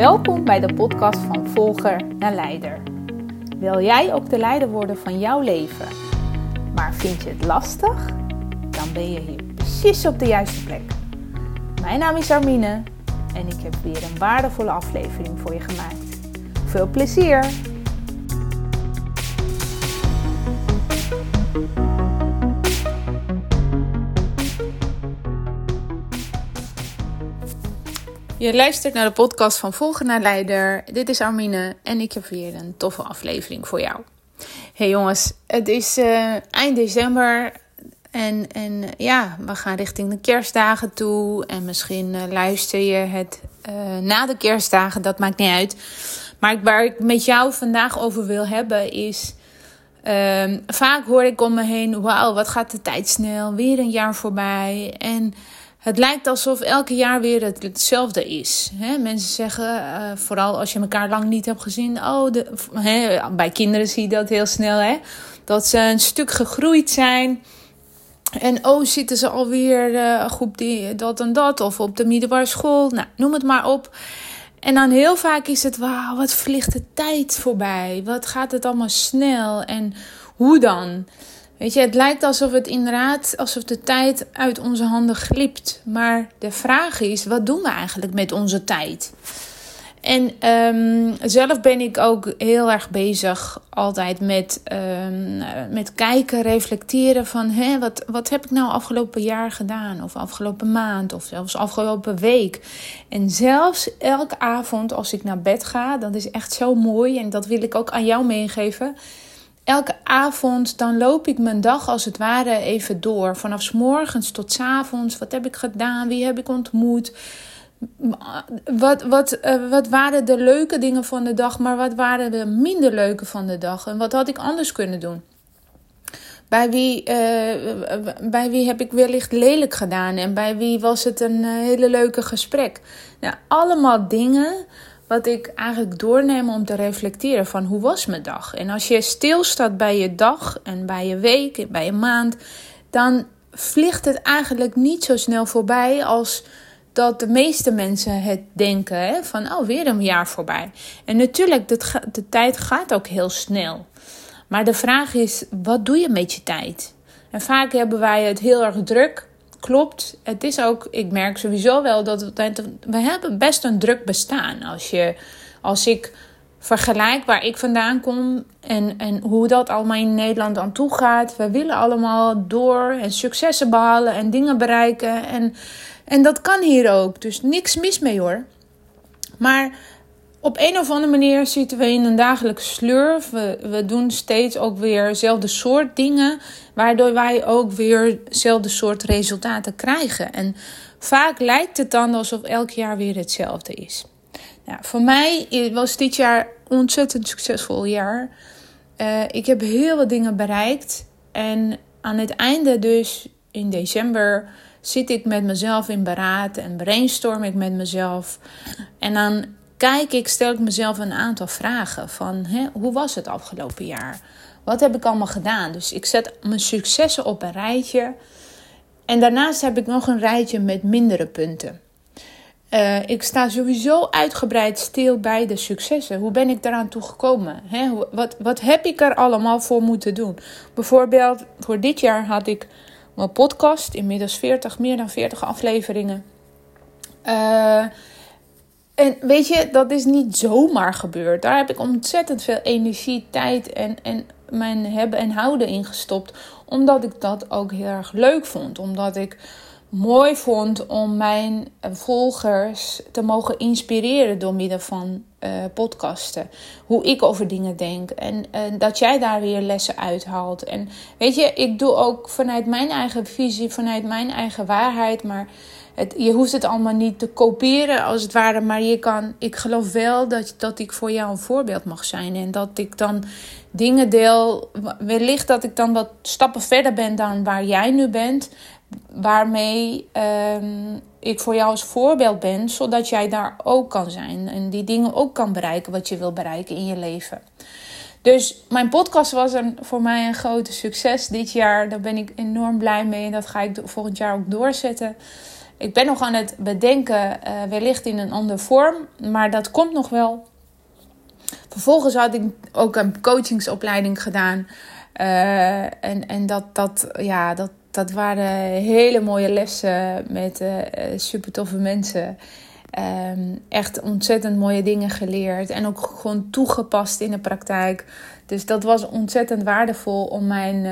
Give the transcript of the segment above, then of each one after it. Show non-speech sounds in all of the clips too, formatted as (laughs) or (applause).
Welkom bij de podcast van Volger naar Leider. Wil jij ook de leider worden van jouw leven? Maar vind je het lastig? Dan ben je hier precies op de juiste plek. Mijn naam is Armine en ik heb weer een waardevolle aflevering voor je gemaakt. Veel plezier! Je luistert naar de podcast van Volgen naar Leider. Dit is Armine en ik heb weer een toffe aflevering voor jou. Hey jongens, het is uh, eind december en, en ja, we gaan richting de kerstdagen toe. En misschien uh, luister je het uh, na de kerstdagen, dat maakt niet uit. Maar waar ik met jou vandaag over wil hebben is... Um, vaak hoor ik om me heen, wauw, wat gaat de tijd snel, weer een jaar voorbij. En het lijkt alsof elke jaar weer hetzelfde is. mensen zeggen, uh, vooral als je elkaar lang niet hebt gezien, oh, de, bij kinderen zie je dat heel snel, hè, dat ze een stuk gegroeid zijn. En oh, zitten ze alweer uh, groep die, dat en dat, of op de middelbare school, nou, noem het maar op. En dan heel vaak is het, wauw, wat vliegt de tijd voorbij? Wat gaat het allemaal snel? En hoe dan? Weet je, het lijkt alsof het inderdaad, alsof de tijd uit onze handen glipt. Maar de vraag is, wat doen we eigenlijk met onze tijd? En um, zelf ben ik ook heel erg bezig altijd met, um, met kijken, reflecteren van hé, wat, wat heb ik nou afgelopen jaar gedaan? Of afgelopen maand of zelfs afgelopen week. En zelfs elke avond als ik naar bed ga, dat is echt zo mooi en dat wil ik ook aan jou meegeven elke avond dan loop ik mijn dag als het ware even door. Vanaf morgens tot s avonds. Wat heb ik gedaan? Wie heb ik ontmoet? Wat, wat, uh, wat waren de leuke dingen van de dag, maar wat waren de minder leuke van de dag? En wat had ik anders kunnen doen? Bij wie, uh, bij wie heb ik wellicht lelijk gedaan? En bij wie was het een uh, hele leuke gesprek? Nou, allemaal dingen wat ik eigenlijk doorneem om te reflecteren van hoe was mijn dag. En als je stilstaat bij je dag en bij je week, bij je maand, dan vliegt het eigenlijk niet zo snel voorbij als dat de meeste mensen het denken. Hè? Van, oh, weer een jaar voorbij. En natuurlijk, de tijd gaat ook heel snel. Maar de vraag is, wat doe je met je tijd? En vaak hebben wij het heel erg druk klopt. Het is ook, ik merk sowieso wel dat we, hebben best een druk bestaan. Als, je, als ik vergelijk waar ik vandaan kom en, en hoe dat allemaal in Nederland aan toe gaat. We willen allemaal door en successen behalen en dingen bereiken. En, en dat kan hier ook. Dus niks mis mee hoor. Maar op een of andere manier zitten we in een dagelijkse sleur. We, we doen steeds ook weer dezelfde soort dingen, waardoor wij ook weer dezelfde soort resultaten krijgen. En vaak lijkt het dan alsof elk jaar weer hetzelfde is. Nou, voor mij was dit jaar een ontzettend succesvol jaar. Uh, ik heb heel wat dingen bereikt. En aan het einde, dus in december, zit ik met mezelf in beraad en brainstorm ik met mezelf. En dan kijk ik, stel ik mezelf een aantal vragen van hè, hoe was het afgelopen jaar? Wat heb ik allemaal gedaan? Dus ik zet mijn successen op een rijtje. En daarnaast heb ik nog een rijtje met mindere punten. Uh, ik sta sowieso uitgebreid stil bij de successen. Hoe ben ik daaraan toegekomen? Wat, wat heb ik er allemaal voor moeten doen? Bijvoorbeeld, voor dit jaar had ik mijn podcast, inmiddels 40, meer dan 40 afleveringen. Uh, en weet je, dat is niet zomaar gebeurd. Daar heb ik ontzettend veel energie, tijd en, en mijn hebben en houden in gestopt. Omdat ik dat ook heel erg leuk vond. Omdat ik mooi vond om mijn volgers te mogen inspireren door middel van uh, podcasten. Hoe ik over dingen denk. En dat jij daar weer lessen uithaalt. En weet je, ik doe ook vanuit mijn eigen visie, vanuit mijn eigen waarheid. Maar het, je hoeft het allemaal niet te kopiëren als het ware. Maar je kan, ik geloof wel dat, dat ik voor jou een voorbeeld mag zijn. En dat ik dan dingen deel. Wellicht dat ik dan wat stappen verder ben dan waar jij nu bent. Waarmee um, ik voor jou als voorbeeld ben. Zodat jij daar ook kan zijn. En die dingen ook kan bereiken wat je wil bereiken in je leven. Dus mijn podcast was een, voor mij een grote succes dit jaar. Daar ben ik enorm blij mee. En dat ga ik volgend jaar ook doorzetten. ik ben nog aan het bedenken, wellicht in een andere vorm, maar dat komt nog wel. Vervolgens had ik ook een coachingsopleiding gedaan. en en dat, dat, ja, dat, dat waren hele mooie lessen met uh, super toffe mensen. Um, echt ontzettend mooie dingen geleerd en ook gewoon toegepast in de praktijk. Dus dat was ontzettend waardevol om mijn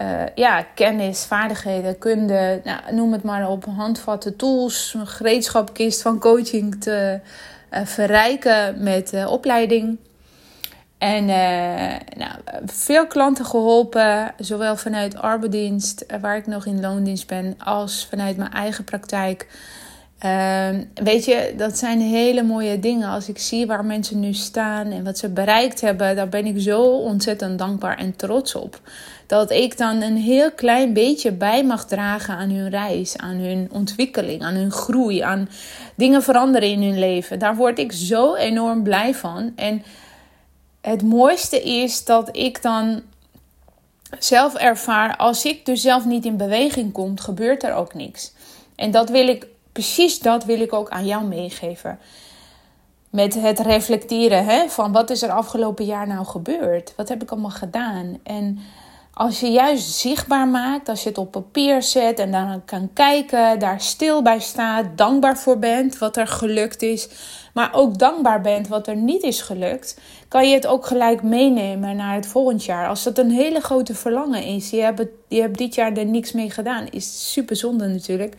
uh, ja, kennis, vaardigheden, kunde, nou, noem het maar op, handvatten, tools, gereedschapkist van coaching te verrijken met opleiding. En nou, veel klanten geholpen, zowel vanuit arbeidsdienst, waar ik nog in loondienst ben, als vanuit mijn eigen praktijk. Uh, weet je, dat zijn hele mooie dingen. Als ik zie waar mensen nu staan en wat ze bereikt hebben, daar ben ik zo ontzettend dankbaar en trots op. Dat ik dan een heel klein beetje bij mag dragen aan hun reis, aan hun ontwikkeling, aan hun groei, aan dingen veranderen in hun leven. Daar word ik zo enorm blij van. En het mooiste is dat ik dan zelf ervaar, als ik dus zelf niet in beweging kom, gebeurt er ook niks. En dat wil ik precies dat wil ik ook aan jou meegeven. Met het reflecteren hè, van wat is er afgelopen jaar nou gebeurd? Wat heb ik allemaal gedaan? En als je juist zichtbaar maakt, als je het op papier zet en dan kan kijken, daar stil bij staat, dankbaar voor bent wat er gelukt is, maar ook dankbaar bent wat er niet is gelukt, kan je het ook gelijk meenemen naar het volgend jaar. Als dat een hele grote verlangen is, je hebt, je hebt dit jaar er niks mee gedaan, is super zonde natuurlijk.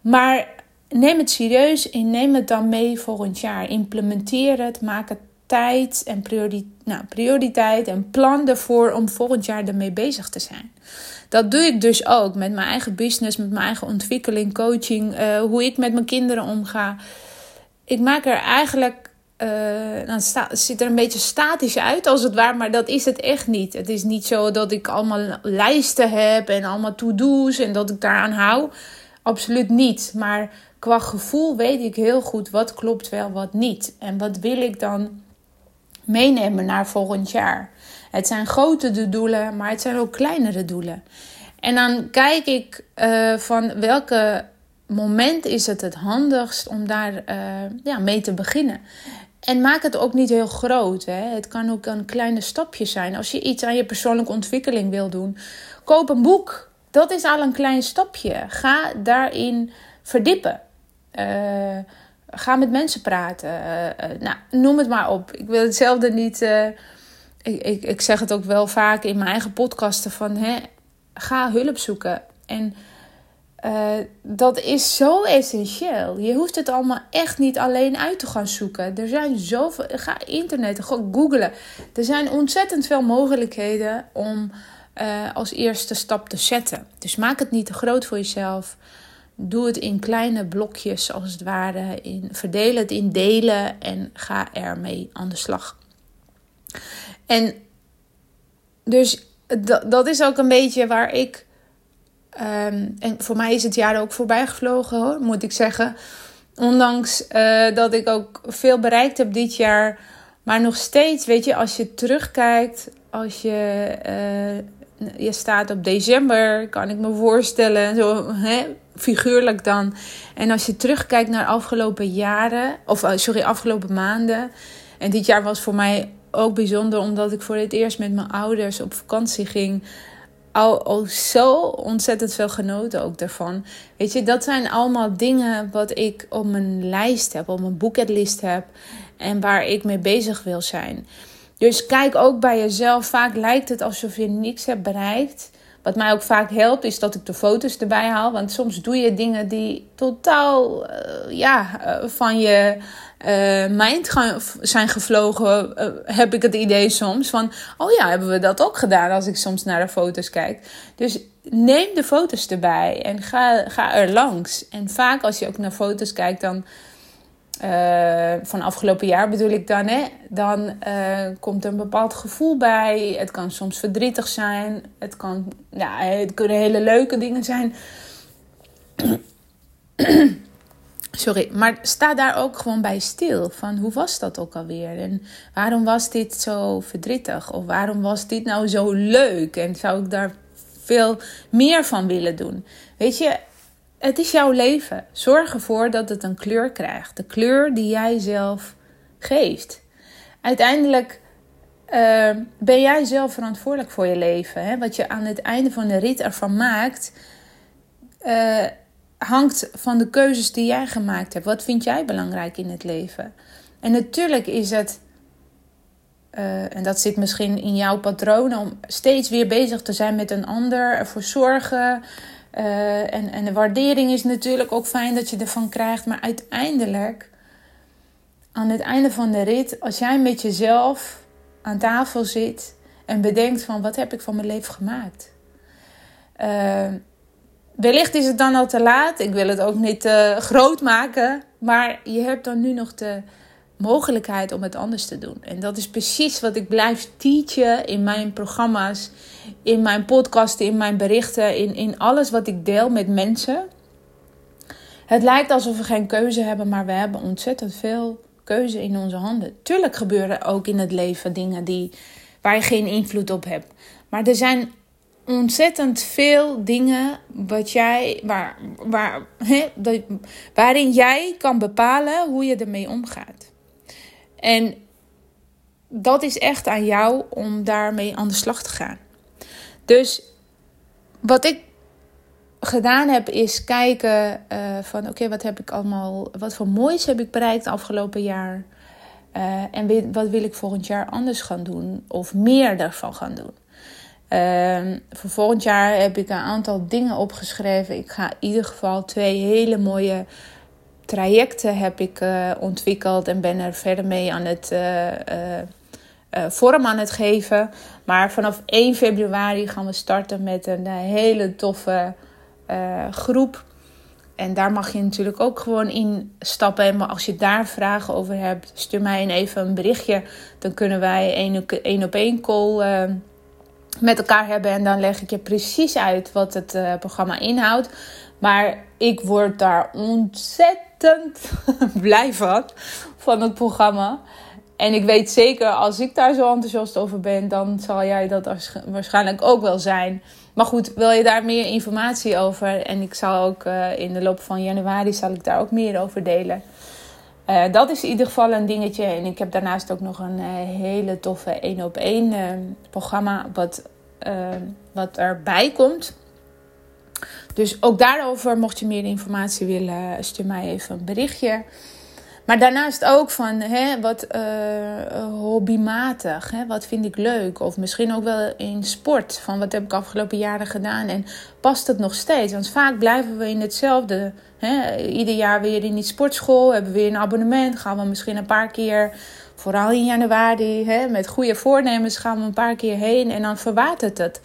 Maar neem het serieus en neem het dan mee volgend jaar. Implementeer het, maak het tijd en nou, prioriteit en plan ervoor om volgend jaar ermee bezig te zijn. Dat doe ik dus ook met mijn eigen business, met mijn eigen ontwikkeling, coaching, uh, hoe ik met mijn kinderen omga. Ik maak er eigenlijk uh, nou, het ziet er een beetje statisch uit als het ware, maar dat is het echt niet. Het is niet zo dat ik allemaal lijsten heb en allemaal to-do's en dat ik daaraan hou. Absoluut niet. Maar qua gevoel weet ik heel goed wat klopt wel, wat niet. En wat wil ik dan meenemen naar volgend jaar. Het zijn grote doelen, maar het zijn ook kleinere doelen. En dan kijk ik uh, van welke moment is het het handigst om daar uh, ja, mee te beginnen. En maak het ook niet heel groot. Hè. Het kan ook een kleine stapje zijn. Als je iets aan je persoonlijke ontwikkeling wil doen, koop een boek dat is al een klein stapje. Ga daarin verdiepen. Uh, ga met mensen praten. Uh, nou, noem het maar op. Ik wil hetzelfde niet. Ik, ik, ik, zeg het ook wel vaak in mijn eigen podcasten: van hè, ga hulp zoeken. En dat is zo essentieel. Je hoeft het allemaal echt niet alleen uit te gaan zoeken. Er zijn zoveel. Ga internet, ga googlen. Er zijn ontzettend veel mogelijkheden om uh, als eerste stap te zetten. Dus maak het niet te groot voor jezelf. Doe het in kleine blokjes als het ware. In, verdeel het in delen en ga ermee aan de slag. En dus dat is ook een beetje waar ik. Um, en voor mij is het jaar ook voorbij gevlogen hoor, moet ik zeggen. Ondanks uh, dat ik ook veel bereikt heb dit jaar. Maar nog steeds, weet je, als je terugkijkt, als je uh, je staat op december, kan ik me voorstellen, zo hè, figuurlijk dan. En als je terugkijkt naar afgelopen jaren, of eh, sorry, afgelopen maanden. En dit jaar was voor mij ook bijzonder, omdat ik voor het eerst met mijn ouders op vakantie ging. Al, zo ontzettend veel genoten ook daarvan. Weet je, dat zijn allemaal dingen wat ik op mijn lijst heb, op mijn bucketlist heb. En waar ik mee bezig wil zijn. Dus kijk ook bij jezelf. Vaak lijkt het alsof je niks hebt bereikt. Wat mij ook vaak helpt, is dat ik de foto's erbij haal. Want soms doe je dingen die totaal uh, ja, uh, van je uh, zijn gevlogen. heb ik het idee soms van: oh ja, hebben we dat ook gedaan? Als ik soms naar de foto's kijk. Dus neem de foto's erbij en ga, ga er langs. En vaak als je ook naar foto's kijkt, dan uh, van afgelopen jaar bedoel ik dan, hè, dan komt een bepaald gevoel bij. Het kan soms verdrietig zijn. Het, kan, ja, het kunnen hele leuke dingen zijn. (clears throat) Sorry, maar sta daar ook gewoon bij stil. Van hoe was dat ook alweer? En waarom was dit zo verdrietig? Of waarom was dit nou zo leuk? En zou ik daar veel meer van willen doen? Weet je, het is jouw leven. Zorg ervoor dat het een kleur krijgt. De kleur die jij zelf geeft. Uiteindelijk uh, ben jij zelf verantwoordelijk voor je leven. Hè? Wat je aan het einde van de rit ervan maakt, uh, hangt van de keuzes die jij gemaakt hebt. Wat vind jij belangrijk in het leven? En natuurlijk is het, uh, en dat zit misschien in jouw patroon, om steeds weer bezig te zijn met een ander, ervoor zorgen. Uh, en, en de waardering is natuurlijk ook fijn dat je ervan krijgt. Maar uiteindelijk, aan het einde van de rit, als jij met jezelf aan tafel zit en bedenkt van wat heb ik van mijn leven gemaakt. Uh, wellicht is het dan al te laat. Ik wil het ook niet uh, groot maken. Maar je hebt dan nu nog de mogelijkheid om het anders te doen. En dat is precies wat ik blijf teachen in mijn programma's, in mijn podcasten, in mijn berichten, in, in alles wat ik deel met mensen. Het lijkt alsof we geen keuze hebben, maar we hebben ontzettend veel keuze in onze handen. Tuurlijk gebeuren ook in het leven dingen die, waar je geen invloed op hebt. Maar er zijn ontzettend veel dingen wat jij, waar, waar, waarin jij kan bepalen hoe je ermee omgaat. En dat is echt aan jou om daarmee aan de slag te gaan. Dus wat ik gedaan heb, is kijken uh, van oké, wat heb ik allemaal, wat voor moois heb ik bereikt afgelopen jaar. Uh, en wat wil ik volgend jaar anders gaan doen of meer daarvan gaan doen. Uh, voor volgend jaar heb ik een aantal dingen opgeschreven. Ik ga in ieder geval twee hele mooie trajecten heb ik uh, ontwikkeld en ben er verder mee aan het vorm aan het geven. Maar vanaf 1 februari gaan we starten met een hele toffe uh, groep. En daar mag je natuurlijk ook gewoon in stappen. Maar als je daar vragen over hebt, stuur mij even een berichtje. Dan kunnen wij één op één call uh, met elkaar hebben. En dan leg ik je precies uit wat het uh, programma inhoudt. Maar ik word daar ontzettend (laughs) blij van, van het programma. En ik weet zeker, als ik daar zo enthousiast over ben, dan zal jij dat waarschijnlijk ook wel zijn. Maar goed, wil je daar meer informatie over? En ik zal ook uh, in de loop van januari zal ik daar ook meer over delen. Uh, dat is in ieder geval een dingetje. En ik heb daarnaast ook nog een uh, hele toffe 1 op 1 programma wat, wat erbij komt. Dus ook daarover, mocht je meer informatie willen, stuur mij even een berichtje. Maar daarnaast ook van hè, wat uh, hobbymatig. Hè, wat vind ik leuk? Of misschien ook wel in sport. Van wat heb ik afgelopen jaren gedaan en past het nog steeds? Want vaak blijven we in hetzelfde. Hè, ieder jaar weer in die sportschool. Hebben we weer een abonnement. Gaan we misschien een paar keer. Vooral in januari. Hè, met goede voornemens gaan we een paar keer heen. En dan verwatert het.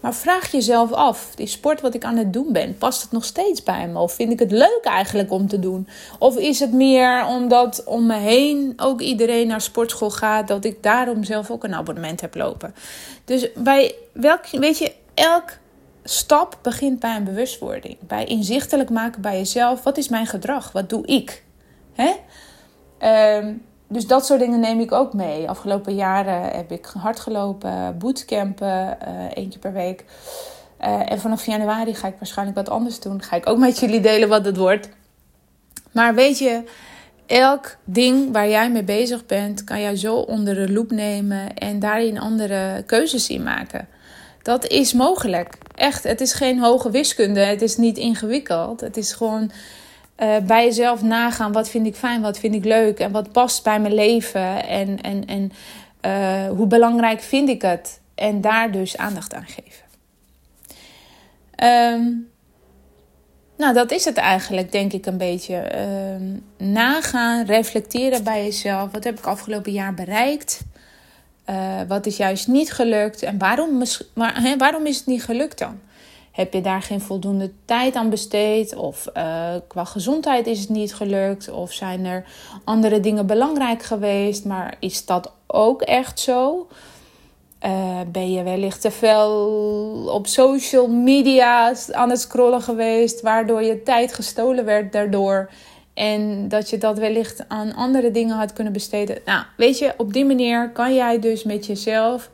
Maar vraag jezelf af, die sport wat ik aan het doen ben, past het nog steeds bij me? Of vind ik het leuk eigenlijk om te doen? Of is het meer omdat om me heen ook iedereen naar sportschool gaat, dat ik daarom zelf ook een abonnement heb lopen? Dus bij welk, weet je, elk stap begint bij een bewustwording. Bij inzichtelijk maken bij jezelf, wat is mijn gedrag? Wat doe ik? Hè? Um, dus dat soort dingen neem ik ook mee. Afgelopen jaren heb ik hard gelopen, bootcampen, uh, eentje per week. Uh, en vanaf januari ga ik waarschijnlijk wat anders doen. Ga ik ook met jullie delen wat het wordt. Maar weet je, elk ding waar jij mee bezig bent, kan jij zo onder de loep nemen en daarin andere keuzes in maken. Dat is mogelijk. Echt, het is geen hoge wiskunde. Het is niet ingewikkeld. Het is gewoon uh, bij jezelf nagaan. Wat vind ik fijn, wat vind ik leuk en wat past bij mijn leven. En, en, en uh, hoe belangrijk vind ik het. En daar dus aandacht aan geven. Um, nou, dat is het eigenlijk, denk ik, een beetje. Uh, nagaan, reflecteren bij jezelf. Wat heb ik afgelopen jaar bereikt? Uh, wat is juist niet gelukt? En waarom, waarom is het niet gelukt dan? Heb je daar geen voldoende tijd aan besteed? Of uh, qua gezondheid is het niet gelukt? Of zijn er andere dingen belangrijk geweest? Maar is dat ook echt zo? Uh, ben je wellicht te veel op social media aan het scrollen geweest, waardoor je tijd gestolen werd daardoor? En dat je dat wellicht aan andere dingen had kunnen besteden. Nou, weet je, op die manier kan jij dus met jezelf.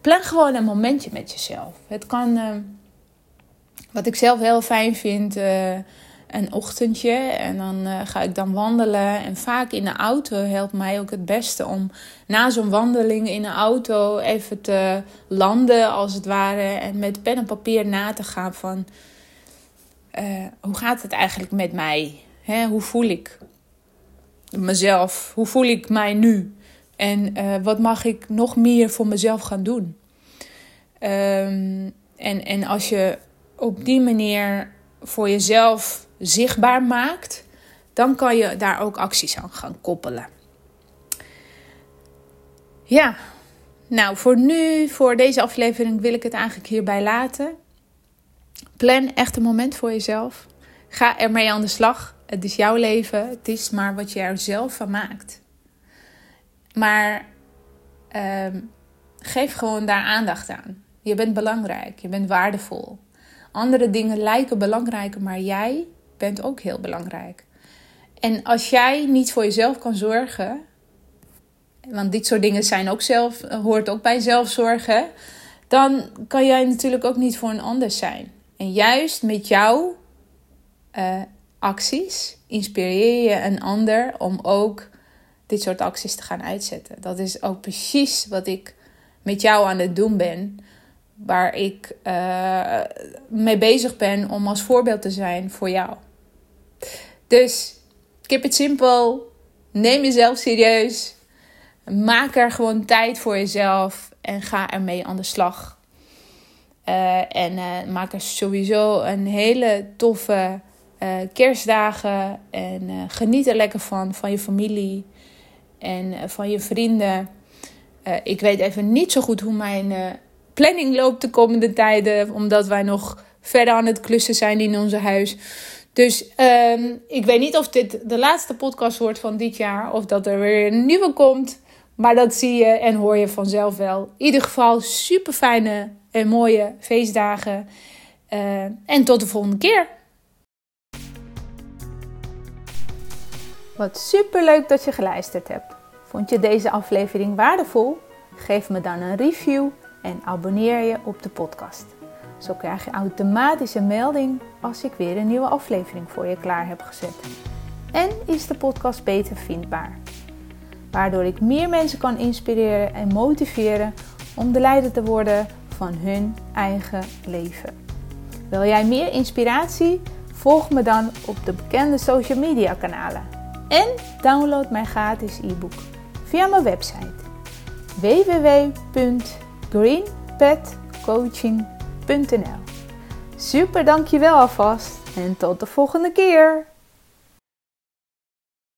Plan gewoon een momentje met jezelf. Het kan. Uh, wat ik zelf heel fijn vind, uh, een ochtendje. En dan uh, ga ik dan wandelen. En vaak in de auto helpt mij ook het beste om na zo'n wandeling in de auto even te landen, als het ware. En met pen en papier na te gaan van uh, hoe gaat het eigenlijk met mij? Hè, hoe voel ik mezelf? Hoe voel ik mij nu? En wat mag ik nog meer voor mezelf gaan doen? Um, en, en als je op die manier voor jezelf zichtbaar maakt, dan kan je daar ook acties aan gaan koppelen. Ja, nou voor nu, voor deze aflevering wil ik het eigenlijk hierbij laten. Plan echt een moment voor jezelf. Ga ermee aan de slag. Het is jouw leven. Het is maar wat je er zelf van maakt. Maar ehm, geef gewoon daar aandacht aan. Je bent belangrijk. Je bent waardevol. Andere dingen lijken belangrijker, maar jij bent ook heel belangrijk. En als jij niet voor jezelf kan zorgen, want dit soort dingen zijn ook zelf, hoort ook bij zelfzorgen, dan kan jij natuurlijk ook niet voor een ander zijn. En juist met jouw uh, acties inspireer je een ander om ook dit soort acties te gaan uitzetten. Dat is ook precies wat ik met jou aan het doen ben. Waar ik uh, mee bezig ben om als voorbeeld te zijn voor jou. Dus keep it simple. Neem jezelf serieus. Maak er gewoon tijd voor jezelf en ga ermee aan de slag. Uh, en uh, maak er sowieso een hele toffe kerstdagen. En geniet er lekker van, van je familie en van je vrienden. ik weet even niet zo goed hoe mijn planning loopt de komende tijden, omdat wij nog verder aan het klussen zijn in ons huis. Dus um, ik weet niet of dit de laatste podcast wordt van dit jaar, of dat er weer een nieuwe komt. Maar dat zie je en hoor je vanzelf wel. In ieder geval super fijne en mooie feestdagen. Uh, en tot de volgende keer. Wat super leuk dat je geluisterd hebt. Vond je deze aflevering waardevol? Geef me dan een review en abonneer je op de podcast. Zo krijg je automatisch een melding als ik weer een nieuwe aflevering voor je klaar heb gezet. En is de podcast beter vindbaar. Waardoor ik meer mensen kan inspireren en motiveren om de leider te worden van hun eigen leven. Wil jij meer inspiratie? Volg me dan op de bekende social media kanalen. En download mijn gratis e-book via mijn website www.greenpetcoaching.nl Super dankjewel alvast en tot de volgende keer!